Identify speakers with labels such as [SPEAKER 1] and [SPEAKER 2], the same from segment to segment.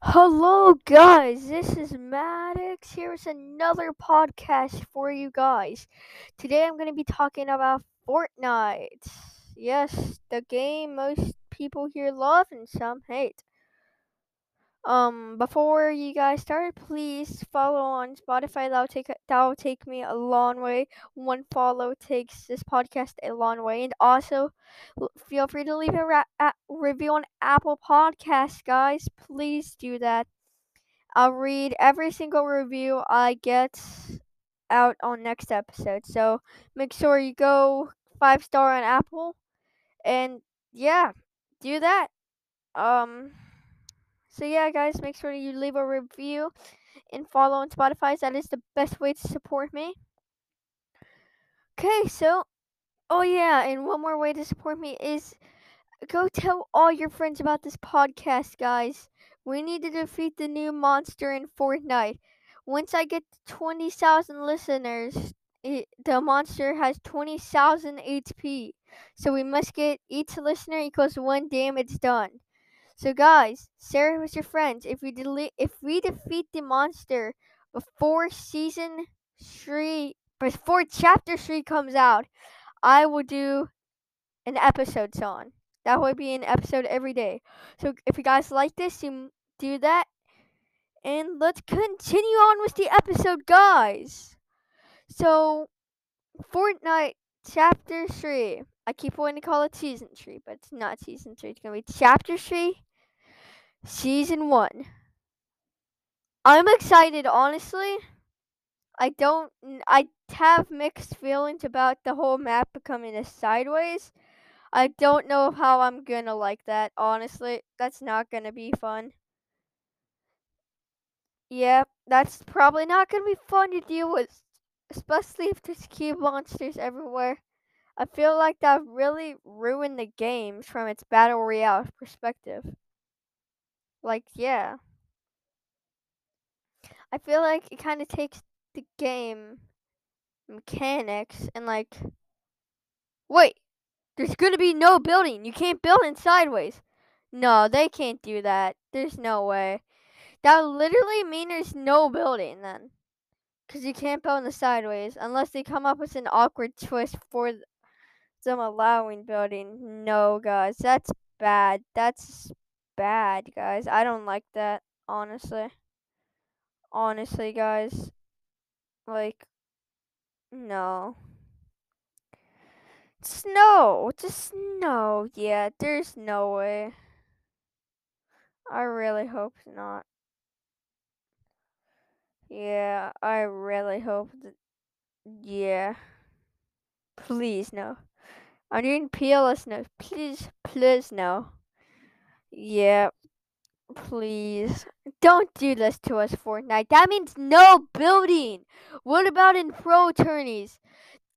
[SPEAKER 1] Hello, guys. This is Maddox. Here's another podcast for you guys. Today, I'm going to be talking about Fortnite. Yes, the game most people here love and some hate. Um, before you guys start, please follow on Spotify. That'll take that'll take me a long way. One follow takes this podcast a long way, and also feel free to leave a, ra- a review on Apple Podcasts, guys. Please do that. I'll read every single review I get out on next episode. So make sure you go five star on Apple, and yeah, do that. Um. So yeah, guys, make sure you leave a review and follow on Spotify. That is the best way to support me. Okay, so oh yeah, and one more way to support me is go tell all your friends about this podcast, guys. We need to defeat the new monster in Fortnite. Once I get to 20,000 listeners, it, the monster has 20,000 HP. So we must get each listener equals one damage done. So guys, share it with your friends. If we delete, if we defeat the monster before season three, before chapter three comes out, I will do an episode on. That would be an episode every day. So if you guys like this, you do that. And let's continue on with the episode, guys. So, Fortnite Chapter 3. I keep wanting to call it Season 3, but it's not Season 3. It's to be Chapter 3, Season 1. I'm excited, honestly. I don't. I have mixed feelings about the whole map becoming a sideways. I don't know how I'm gonna like that, honestly. That's not gonna be fun. Yeah, that's probably not gonna be fun to deal with, especially if there's cube monsters everywhere. I feel like that really ruined the game from its battle royale perspective. Like, yeah. I feel like it kind of takes the game mechanics and like, wait, there's gonna be no building. You can't build in sideways. No, they can't do that. There's no way. That would literally mean there's no building then. Because you can't build in the sideways unless they come up with an awkward twist for them allowing building. No, guys, that's bad. That's bad, guys. I don't like that, honestly. Honestly, guys. Like, no. Snow. Just snow. Yeah, there's no way. I really hope not. Yeah, I really hope that. Yeah. Please, no. I'm doing PLS no. Please, please, no. Yeah. Please. Don't do this to us, Fortnite. That means no building. What about in pro tourneys?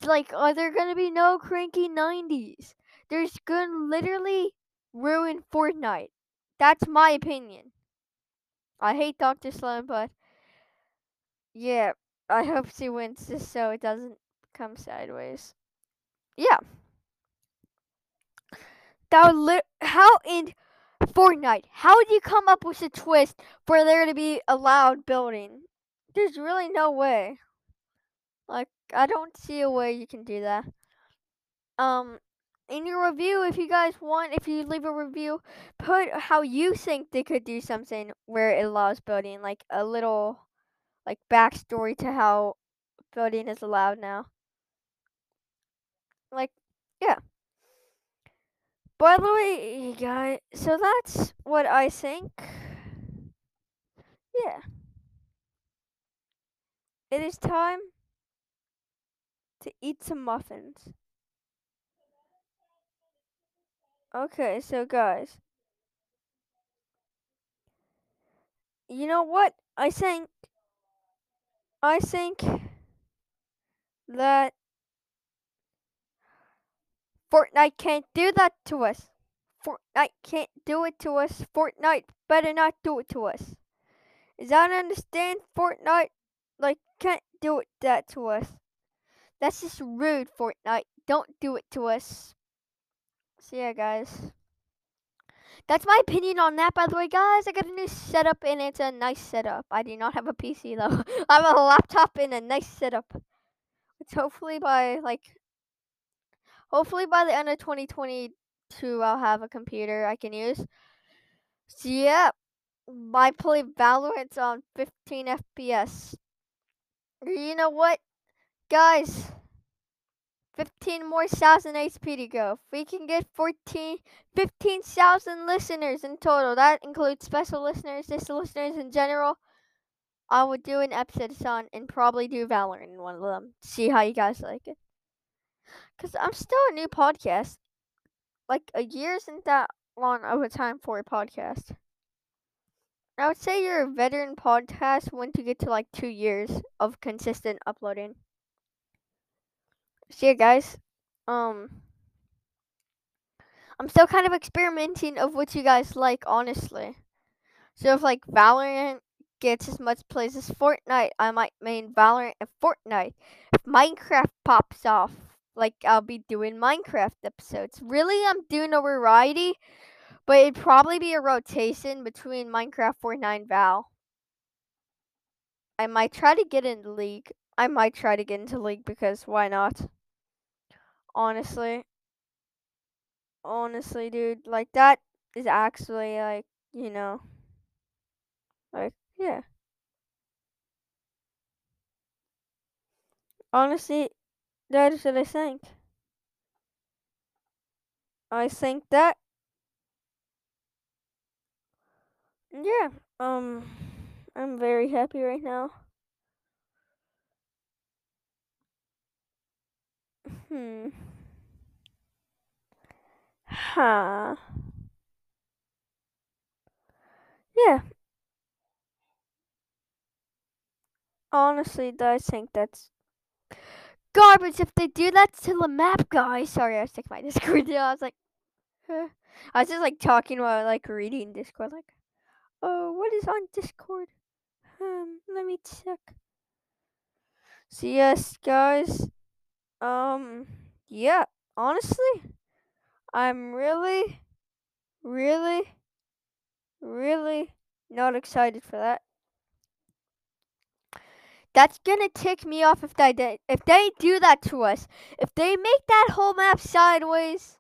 [SPEAKER 1] Like, are there gonna be no cranky 90s? There's gonna literally ruin Fortnite. That's my opinion. I hate Dr. Slone, but yeah, I hope she wins this so it doesn't come sideways. Yeah. That would li- how in Fortnite, how would you come up with a twist for there to be a loud building? There's really no way. Like I don't see a way you can do that. Um in your review, if you guys want, if you leave a review, put how you think they could do something where it allows building, like a little like backstory to how building is allowed now. Like, yeah. By the way, guys, so that's what I think. Yeah. It is time to eat some muffins. Okay, so guys. You know what? I think I think that Fortnite can't do that to us. Fortnite can't do it to us. Fortnite better not do it to us. Is that understand? Fortnite like can't do it that to us. That's just rude, Fortnite. Don't do it to us. So yeah, guys. That's my opinion on that, by the way, guys. I got a new setup and it's a nice setup. I do not have a PC though. I have a laptop and a nice setup. It's hopefully by like, hopefully by the end of 2022, I'll have a computer I can use. So yeah, I play Valorant on 15 FPS. You know what, guys? 15 more thousand HP to go. If we can get 14, 15,000 listeners in total, that includes special listeners, just listeners in general, I would do an episode on and probably do Valorant in one of them. See how you guys like it. Because I'm still a new podcast. Like, a year isn't that long of a time for a podcast. I would say you're a veteran podcast once you get to like two years of consistent uploading. So yeah, guys. Um, I'm still kind of experimenting of what you guys like, honestly. So if like Valorant gets as much plays as Fortnite, I might main Valorant and Fortnite. If Minecraft pops off, like I'll be doing Minecraft episodes. Really, I'm doing a variety, but it'd probably be a rotation between Minecraft, Fortnite, Val. I might try to get into League. I might try to get into League because why not? honestly. Honestly, dude, like that is actually like, you know, like yeah. Honestly, that is what I think. I think that yeah, um I'm very happy right now. Hmm. Huh. Yeah. Honestly, I think that's garbage if they do that to the map, guys. Sorry, I stick my Discord. I was like, huh. I was just like talking while like reading Discord, like, oh, what is on Discord? Um, let me check. So yes, guys, um, yeah, honestly, I'm really, really, really not excited for that. That's gonna tick me off if they if they do that to us. If they make that whole map sideways,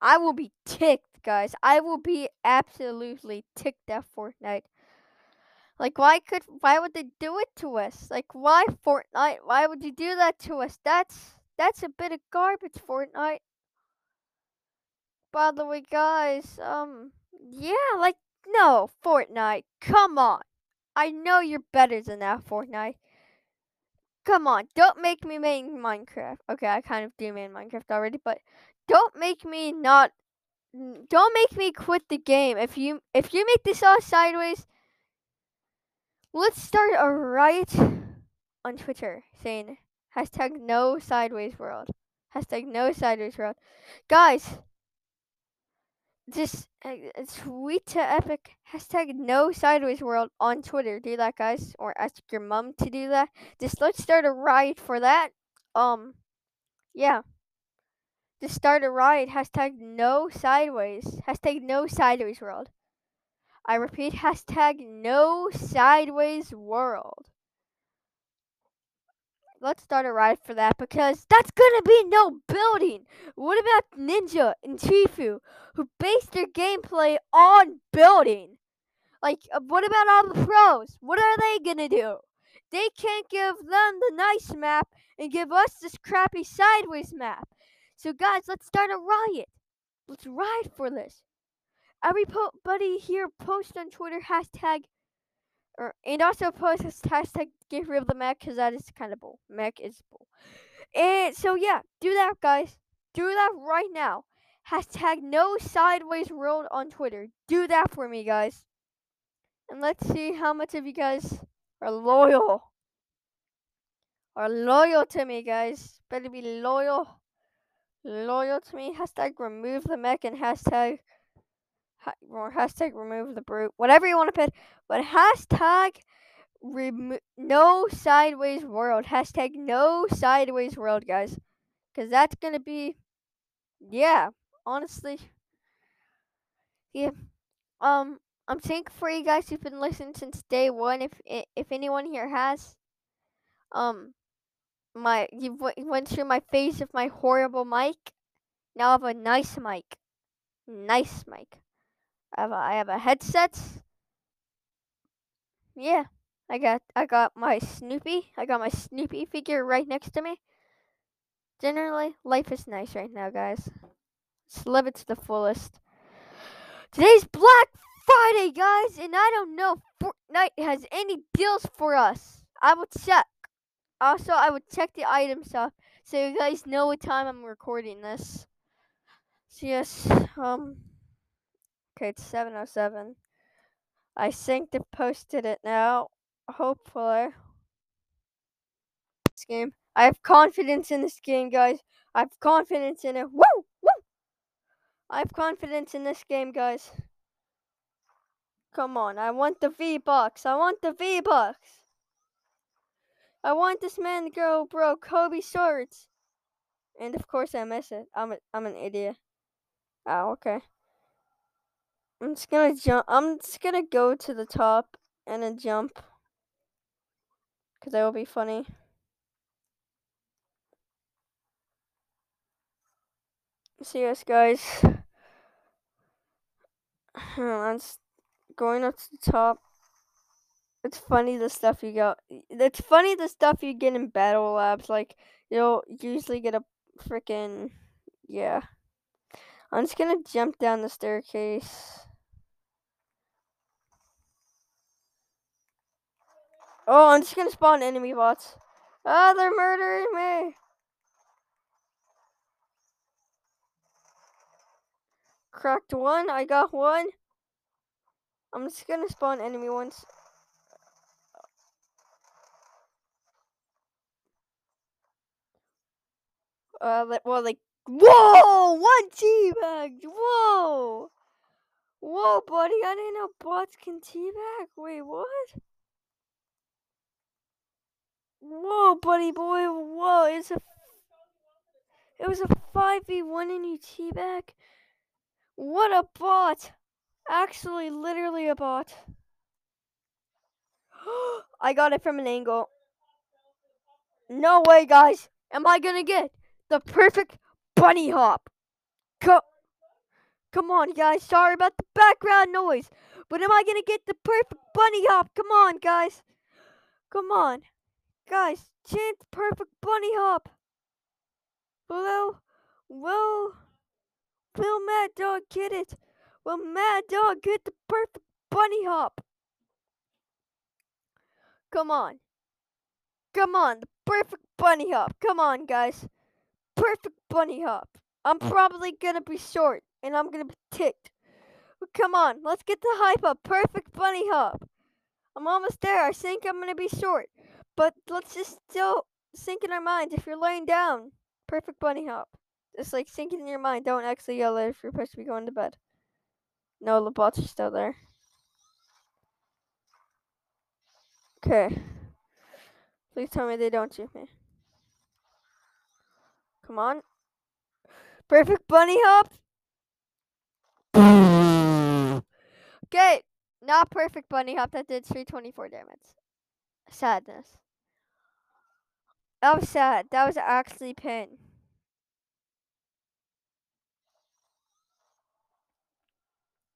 [SPEAKER 1] I will be ticked, guys. I will be absolutely ticked at Fortnite. Like why could why would they do it to us? Like why Fortnite? Why would you do that to us? That's that's a bit of garbage, Fortnite. By the way, guys, um yeah, like no, Fortnite. Come on. I know you're better than that, Fortnite. Come on, don't make me main Minecraft. Okay, I kind of do main Minecraft already, but don't make me not don't make me quit the game. If you if you make this all sideways, Let's start a riot on Twitter saying hashtag no sideways world. Hashtag no sideways world. Guys, just uh, tweet to Epic hashtag no sideways world on Twitter. Do that, guys, or ask your mom to do that. Just let's start a riot for that. Um, yeah. Just start a riot. Hashtag no sideways. Hashtag no sideways world. I repeat, hashtag no sideways world. Let's start a ride for that because that's gonna be no building. What about Ninja and Tfue who base their gameplay on building? Like, uh, what about all the pros? What are they gonna do? They can't give them the nice map and give us this crappy sideways map. So, guys, let's start a riot. Let's ride for this everybody here post on Twitter hashtag or and also post this hashtag get rid of the mech because that is kind of bull. Mech is bull. And so yeah, do that guys. Do that right now. Hashtag no sideways world on Twitter. Do that for me guys. And let's see how much of you guys are loyal. Are loyal to me guys. Better be loyal. Loyal to me. Hashtag remove the mech and hashtag or hashtag remove the brute, whatever you want to put, but hashtag remo- no sideways world, hashtag no sideways world, guys, because that's gonna be, yeah, honestly, Yeah. Um, I'm thankful for you guys who've been listening since day one. If if anyone here has, um, my you went through my phase of my horrible mic. Now I have a nice mic, nice mic. I have a, I have a headset. Yeah, I got I got my Snoopy. I got my Snoopy figure right next to me. Generally, life is nice right now, guys. Let's live it to the fullest. Today's Black Friday, guys, and I don't know if Fortnite has any deals for us. I will check. Also, I will check the item stuff so you guys know what time I'm recording this. So yes, um, okay, it's 7:07. I synced and posted it now. Hopefully, this game. I have confidence in this game, guys. I have confidence in it. Woo! Woo! I have confidence in this game, guys. Come on, I want the V-Bucks. I want the V-Bucks. I want this man to go, bro. Kobe swords. And of course I miss it. I'm a, I'm an idiot. Oh, okay. I'm just gonna jump. I'm just gonna go to the top and then jump. Cause that will be funny. Serious guys. I'm going up to the top. It's funny the stuff you got. It's funny the stuff you get in battle labs. Like you'll usually get a freaking yeah. I'm just gonna jump down the staircase. Oh, I'm just gonna spawn enemy bots. Ah, they're murdering me. Cracked one. I got one. I'm just gonna spawn enemy ones. Uh, well, like, whoa, one teabag, whoa, whoa, buddy, I didn't know bots can teabag. Wait, what? Whoa, buddy boy, whoa, it's a, it was a five v one and you teabag. What a bot! Actually, literally a bot. I got it from an angle. No way, guys. Am I gonna get the perfect bunny hop. Co Come on, guys. Sorry about the background noise. But am I to get the perfect bunny hop? Come on, guys. Come on. Guys, chance perfect bunny hop. Will, will, will Mad Dog get it? Will Mad Dog get the perfect bunny hop? Come on. Come on, the perfect bunny hop. Come on, guys perfect bunny hop. I'm probably gonna be short and I'm gonna be ticked. Come on, let's get the hype up. Perfect bunny hop. I'm almost there. I think I'm gonna be short. But let's just still sink in our minds if you're laying down. Perfect bunny hop. Just like sink it in your mind. Don't actually yell it if you're supposed to be going to bed. No, the bots are still there. Okay. Please tell me they don't shoot me. Come on. Perfect bunny hop. okay. Not perfect bunny hop. That did 324 damage. Sadness. That was sad. That was actually pain.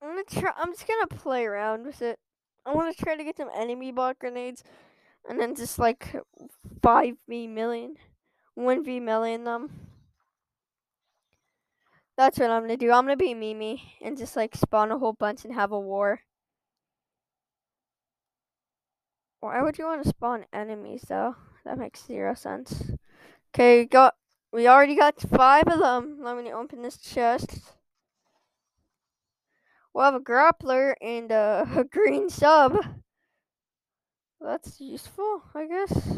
[SPEAKER 1] I'm gonna try. I'm just gonna play around with it. I want to try to get some enemy bot grenades, and then just like five v million. 1v million them. That's what I'm gonna do. I'm gonna be Mimi and just like spawn a whole bunch and have a war. Why would you want to spawn enemies though? That makes zero sense. Okay, got we already got five of them. Let me open this chest. We'll have a grappler and a, a green sub. That's useful, I guess.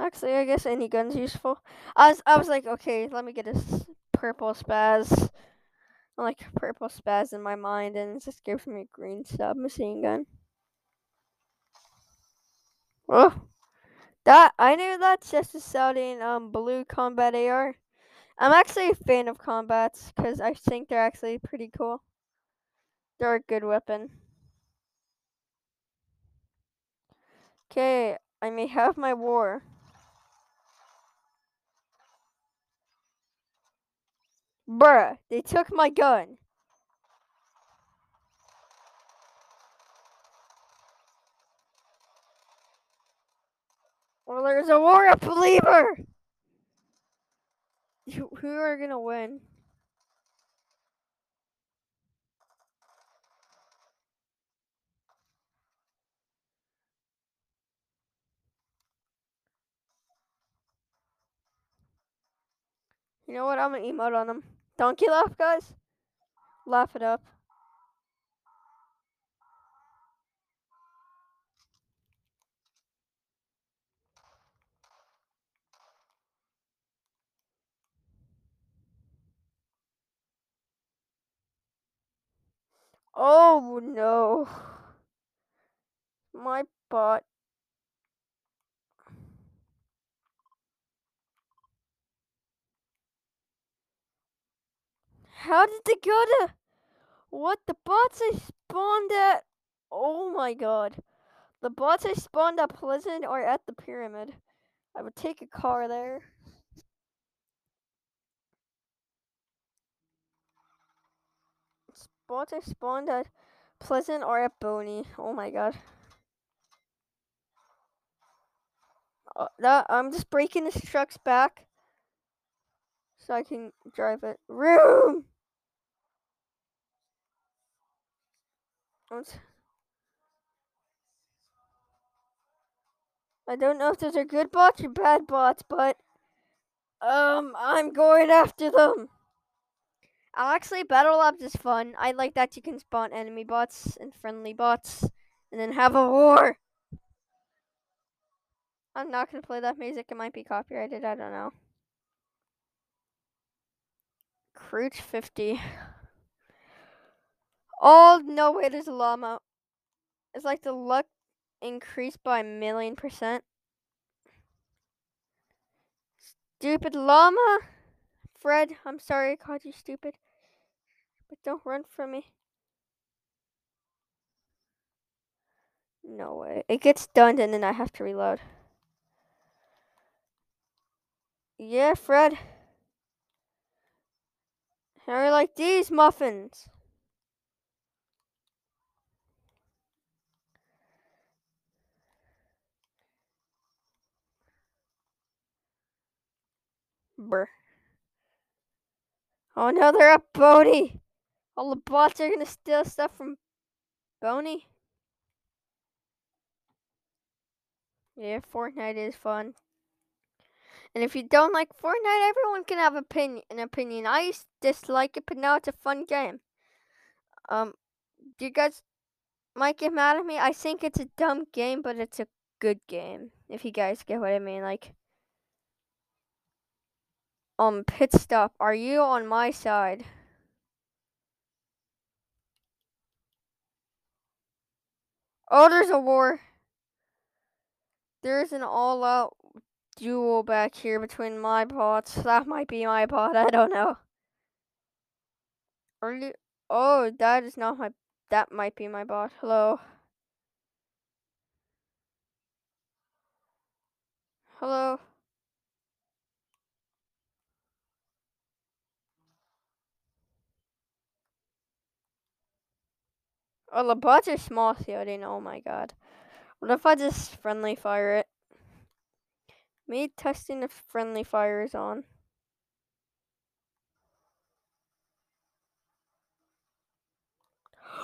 [SPEAKER 1] Actually, I guess any gun's useful. I was, I was like, okay, let me get this purple spaz. I like purple spaz in my mind, and it just gives me a green sub machine gun. Oh, that I knew that's just a selling um blue combat AR. I'm actually a fan of combats because I think they're actually pretty cool. They're a good weapon. Okay, I may have my war. Bruh, they took my gun. There's a war up believer. Who are gonna win? You know what? I'm gonna emote on them. Donkey laugh, guys. Laugh it up. Oh no. My bot. How did they go to what the bots I spawned at? Oh my god. The bots I spawned at Pleasant or at the pyramid. I would take a car there. Bots I spawned at Pleasant or at Boney. Oh my god. Uh, that I'm just breaking this truck's back so I can drive it. Room. I don't know if those are good bots or bad bots, but um, I'm going after them. Actually, Battle Labs is fun. I like that you can spawn enemy bots and friendly bots, and then have a war. I'm not gonna play that music. It might be copyrighted. I don't know. Crouch 50. Oh, no way, there's a llama. It's like the luck increased by a million percent. Stupid llama. Fred, I'm sorry I called you stupid. Don't run from me. No way. It gets stunned and then I have to reload. Yeah, Fred. How like these muffins? Brr. Oh no, they're at Boney. All the bots are gonna steal stuff from Boney. Yeah, Fortnite is fun. And if you don't like Fortnite, everyone can have opinion, an opinion. I used to dislike it, but now it's a fun game. Um, you guys might get mad at me? I think it's a dumb game, but it's a good game. If you guys get what I mean, like. Um, pit stop. Are you on my side? Oh, there's a war. There's an all-out duel back here between my bots. That might be my bot. I don't know. Are you? Oh, that is not my. That might be my bot. Hello. Hello. Oh, the bots are small shielding. Oh my god. What if I just friendly fire it? Me testing if friendly fire is on.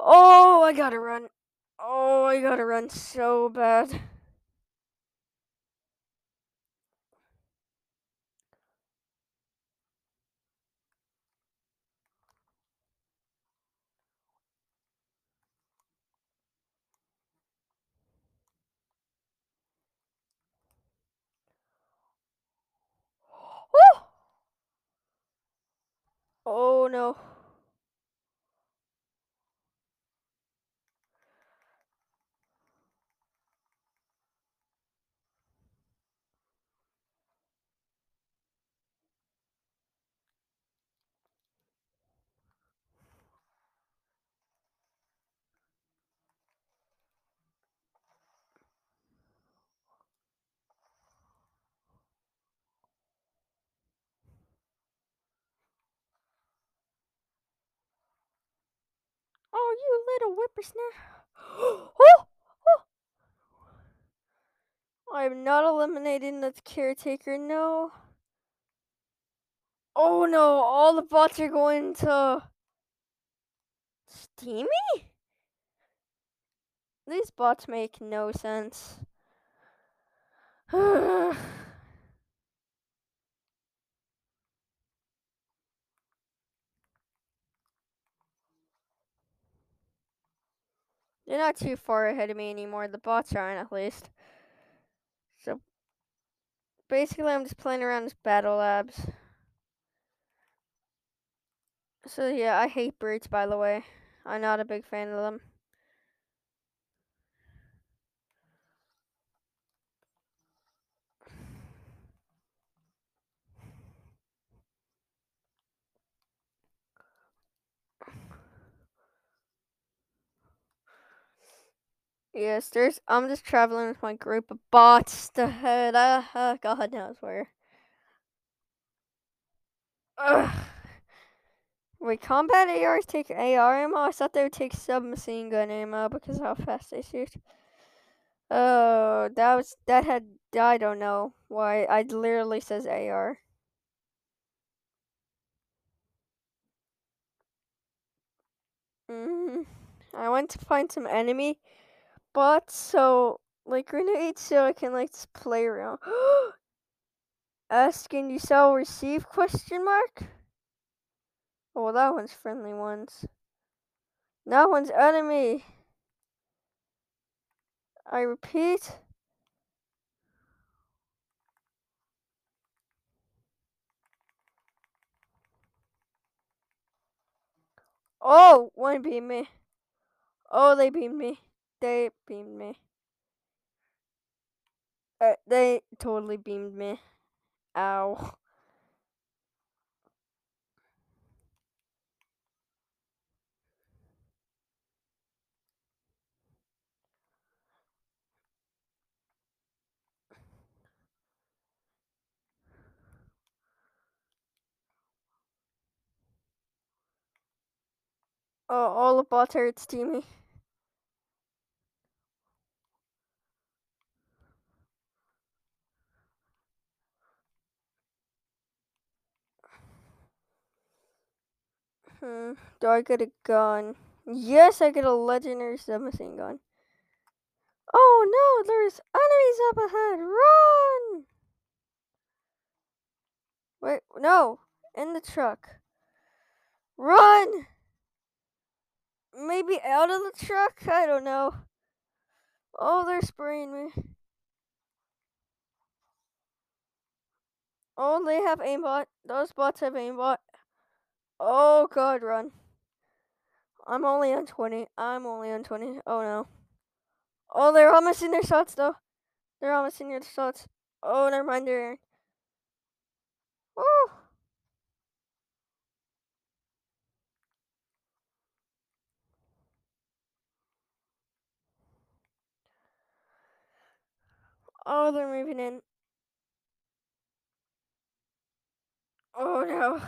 [SPEAKER 1] oh, I gotta run. Oh, I gotta run so bad. Oh! Oh no. Little whippersnapper. oh! oh! I'm not eliminating the caretaker, no. Oh no, all the bots are going to Steamy? These bots make no sense. They're not too far ahead of me anymore. The bots aren't, at least. So, basically, I'm just playing around with battle labs. So, yeah, I hate brutes, by the way. I'm not a big fan of them. Yes, there's. I'm just traveling with my group of bots to head. Uh, uh, God knows where. Ugh. Wait, combat ARs take AR ammo? I thought they would take submachine gun ammo because how fast they shoot. Oh, that was that had I don't know why. I literally says AR. Mm, I went to find some enemy bots, so like grenades, so I can like play around. Asking you sell receive question mark? Oh, that one's friendly ones. That one's enemy. I repeat. Oh, one beamed me. Oh, they beamed me. They beamed me. Uh, they totally beamed me. Ow. Oh, all the bots are steamy. Hmm. Do I get a gun? Yes, I get a legendary submachine gun. Oh no, there's enemies up ahead. Run! Wait, no. In the truck. Run! Maybe out of the truck? I don't know. Oh, they're spraying me. Oh, they have aimbot. Those bots have aimbot. Oh god, run. I'm only on 20. I'm only on 20. Oh no. Oh, they're almost in their shots though. They're almost in their shots. Oh, never mind. They're. Oh, they're moving in. Oh no.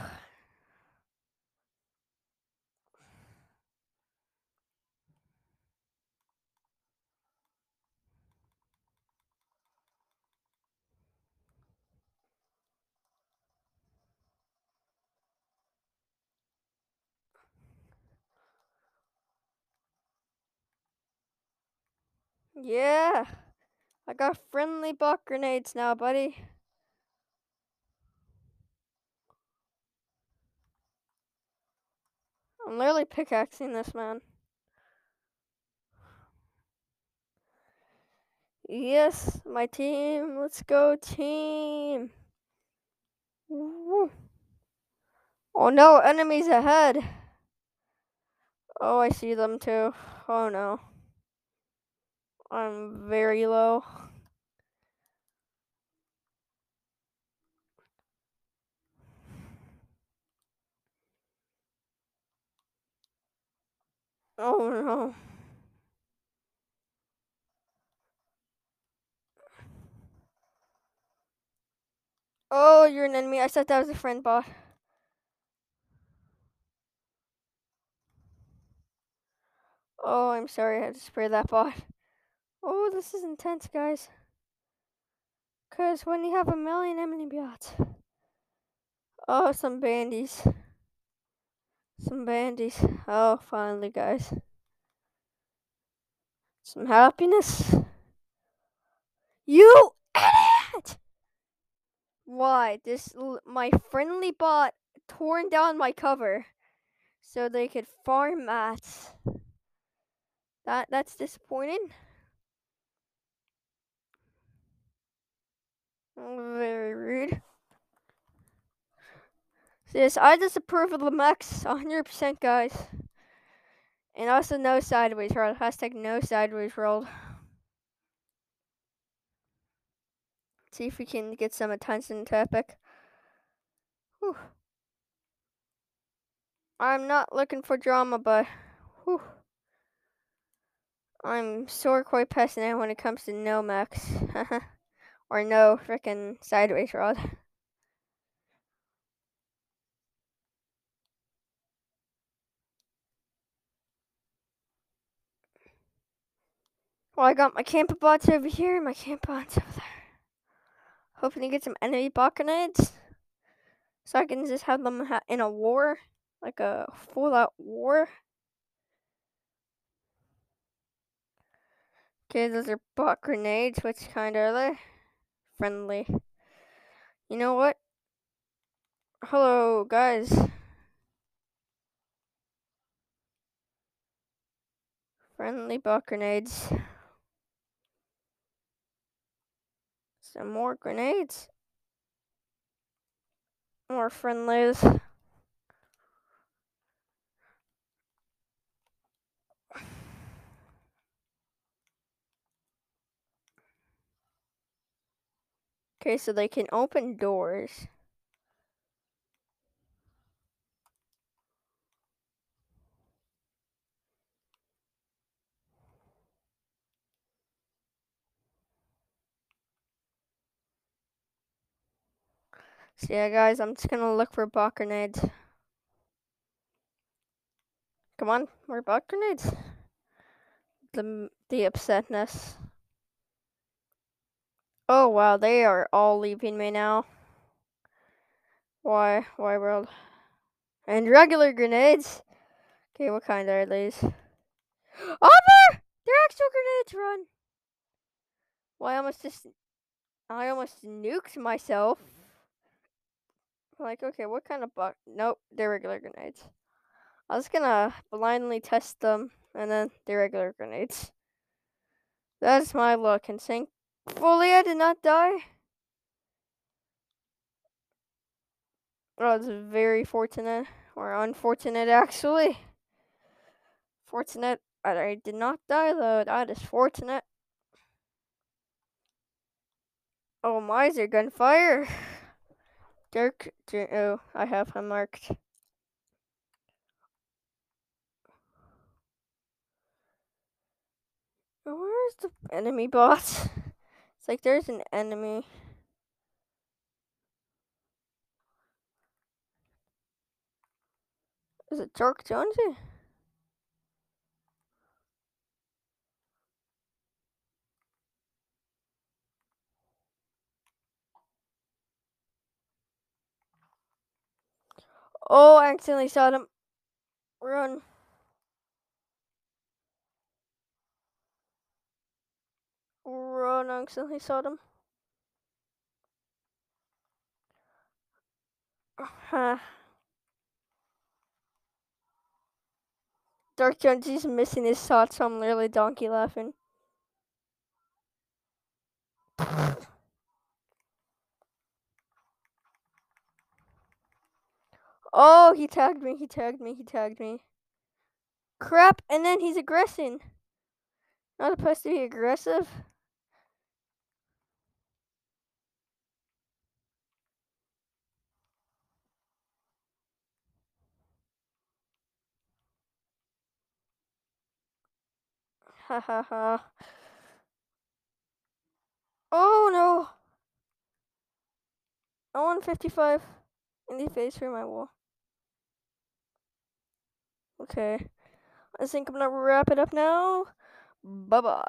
[SPEAKER 1] Yeah. I got friendly bot grenades now, buddy. I'm literally pickaxing this man. Yes, my team. Let's go, team. Woo. Oh no, enemies ahead. Oh, I see them too. Oh no. I'm very low. Oh no. Oh, you're an enemy. I thought that was a friend bot. Oh, I'm sorry I had to spray that bot. Oh, this is intense, guys. Because when you have a million enemy bots. Oh, some bandies. Some bandies. Oh, finally, guys. Some happiness. You idiot! Why? This my friendly bot torn down my cover so they could farm mats. That that's disappointing. Very rude. So yes, I disapprove of the mechs 100%, guys. And also no sideways roll. Hashtag no sideways roll. See if we can get some attention to Epic. Whew. I'm not looking for drama, but whew. I'm sore quite passionate when it comes to no mechs. or no freaking sideways rod. Well, I got my camper bots over here, and my camp bots over there. Hoping to get some enemy bot. So I can just have them in a war. Like a full out war. Okay, those are bot grenades. Which kind are they? Friendly. You know what? Hello, guys. Friendly bot grenades. Some more grenades. More friendlies. Okay, so they can open doors. So yeah, guys, I'm just gonna look for bot grenades. Come on, more bot grenades. The the upsetness. Oh wow, they are all leaving me now. Why? Why world? And regular grenades. Okay, what kind are these? Oh! They're actual grenades. Run! Well, I almost just, I almost nuked myself. Like, okay, what kind of buck? Nope, they're regular grenades. I was gonna blindly test them, and then they're regular grenades. That's my luck, and thankfully I did not die. Oh, it's very fortunate, or unfortunate actually. Fortunate I did not die though, that is fortunate. Oh, miser gunfire. Dirk, oh, I have him marked. Where's the enemy boss? It's like there's an enemy. Is it Dark Jonesy? Oh, I accidentally shot him. Run. Run, I accidentally shot him. Huh. Dark Jonesy's missing his shot, so I'm literally donkey laughing. Oh, he tagged me, he tagged me, he tagged me. Crap, and then he's aggressing. Not supposed to be aggressive. Ha ha ha. Oh no. I want 55 in the face for my wall. Okay. I think I'm gonna wrap it up now. Bye bye.